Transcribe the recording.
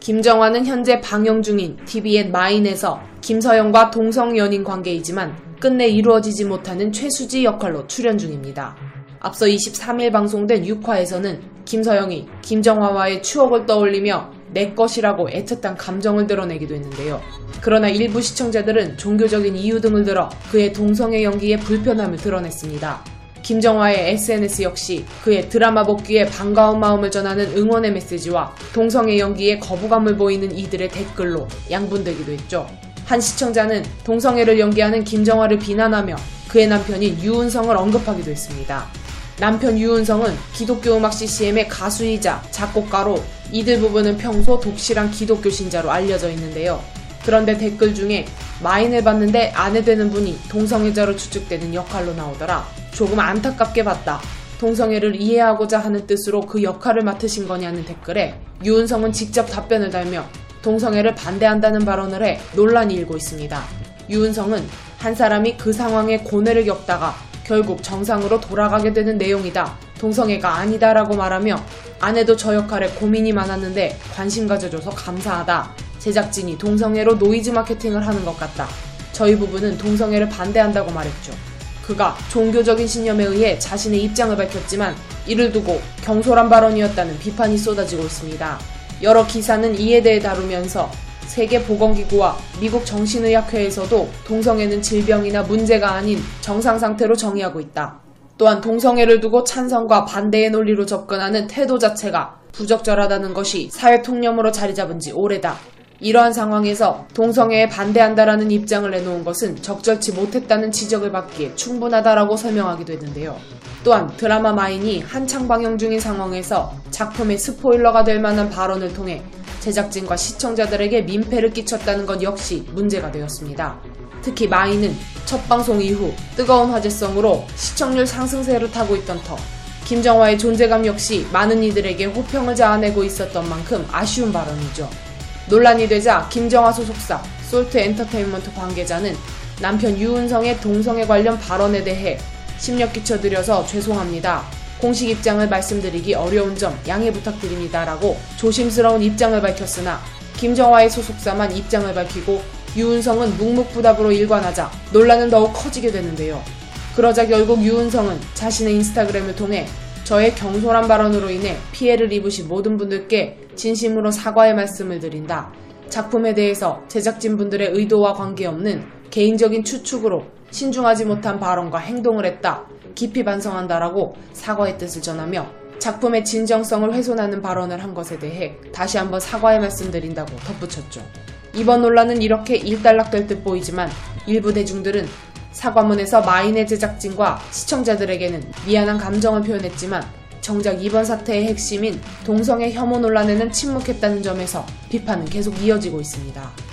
김정화는 현재 방영 중인 TVN 마인에서 김서영과 동성 연인 관계이지만 끝내 이루어지지 못하는 최수지 역할로 출연 중입니다. 앞서 23일 방송된 6화에서는 김서영이 김정화와의 추억을 떠올리며 내 것이라고 애틋한 감정을 드러내기도 했는데요. 그러나 일부 시청자들은 종교적인 이유 등을 들어 그의 동성애 연기에 불편함을 드러냈습니다. 김정화의 SNS 역시 그의 드라마 복귀에 반가운 마음을 전하는 응원의 메시지와 동성애 연기에 거부감을 보이는 이들의 댓글로 양분되기도 했죠. 한 시청자는 동성애를 연기하는 김정화를 비난하며 그의 남편인 유은성을 언급하기도 했습니다. 남편 유은성은 기독교 음악 CCM의 가수이자 작곡가로 이들 부부는 평소 독실한 기독교 신자로 알려져 있는데요. 그런데 댓글 중에 마인을 봤는데 아내 되는 분이 동성애자로 추측되는 역할로 나오더라. 조금 안타깝게 봤다. 동성애를 이해하고자 하는 뜻으로 그 역할을 맡으신 거냐는 댓글에 유은성은 직접 답변을 달며 동성애를 반대한다는 발언을 해 논란이 일고 있습니다. 유은성은 한 사람이 그 상황에 고뇌를 겪다가 결국 정상으로 돌아가게 되는 내용이다. 동성애가 아니다라고 말하며 아내도 저 역할에 고민이 많았는데 관심 가져줘서 감사하다. 제작진이 동성애로 노이즈 마케팅을 하는 것 같다. 저희 부부는 동성애를 반대한다고 말했죠. 그가 종교적인 신념에 의해 자신의 입장을 밝혔지만 이를 두고 경솔한 발언이었다는 비판이 쏟아지고 있습니다. 여러 기사는 이에 대해 다루면서 세계보건기구와 미국 정신의학회에서도 동성애는 질병이나 문제가 아닌 정상 상태로 정의하고 있다. 또한 동성애를 두고 찬성과 반대의 논리로 접근하는 태도 자체가 부적절하다는 것이 사회 통념으로 자리 잡은 지 오래다. 이러한 상황에서 동성애에 반대한다라는 입장을 내놓은 것은 적절치 못했다는 지적을 받기에 충분하다라고 설명하기도 했는데요. 또한 드라마 마인이 한창 방영 중인 상황에서 작품의 스포일러가 될 만한 발언을 통해 제작진과 시청자들에게 민폐를 끼쳤다는 것 역시 문제가 되었습니다. 특히 마인은 첫 방송 이후 뜨거운 화제성으로 시청률 상승세를 타고 있던 터 김정화의 존재감 역시 많은 이들에게 호평을 자아내고 있었던 만큼 아쉬운 발언이죠. 논란이 되자 김정화 소속사 솔트 엔터테인먼트 관계자는 남편 유은성의 동성애 관련 발언에 대해 심력 끼쳐드려서 죄송합니다. 공식 입장을 말씀드리기 어려운 점 양해 부탁드립니다. 라고 조심스러운 입장을 밝혔으나 김정화의 소속사만 입장을 밝히고 유은성은 묵묵부답으로 일관하자 논란은 더욱 커지게 되는데요. 그러자 결국 유은성은 자신의 인스타그램을 통해 저의 경솔한 발언으로 인해 피해를 입으신 모든 분들께 진심으로 사과의 말씀을 드린다. 작품에 대해서 제작진분들의 의도와 관계없는 개인적인 추측으로 신중하지 못한 발언과 행동을 했다. 깊이 반성한다라고 사과의 뜻을 전하며 작품의 진정성을 훼손하는 발언을 한 것에 대해 다시 한번 사과의 말씀드린다고 덧붙였죠. 이번 논란은 이렇게 일단락될 듯 보이지만 일부 대중들은 사과문에서 마인의 제작진과 시청자들에게는 미안한 감정을 표현했지만 정작 이번 사태의 핵심인 동성애 혐오 논란에는 침묵했다는 점에서 비판은 계속 이어지고 있습니다.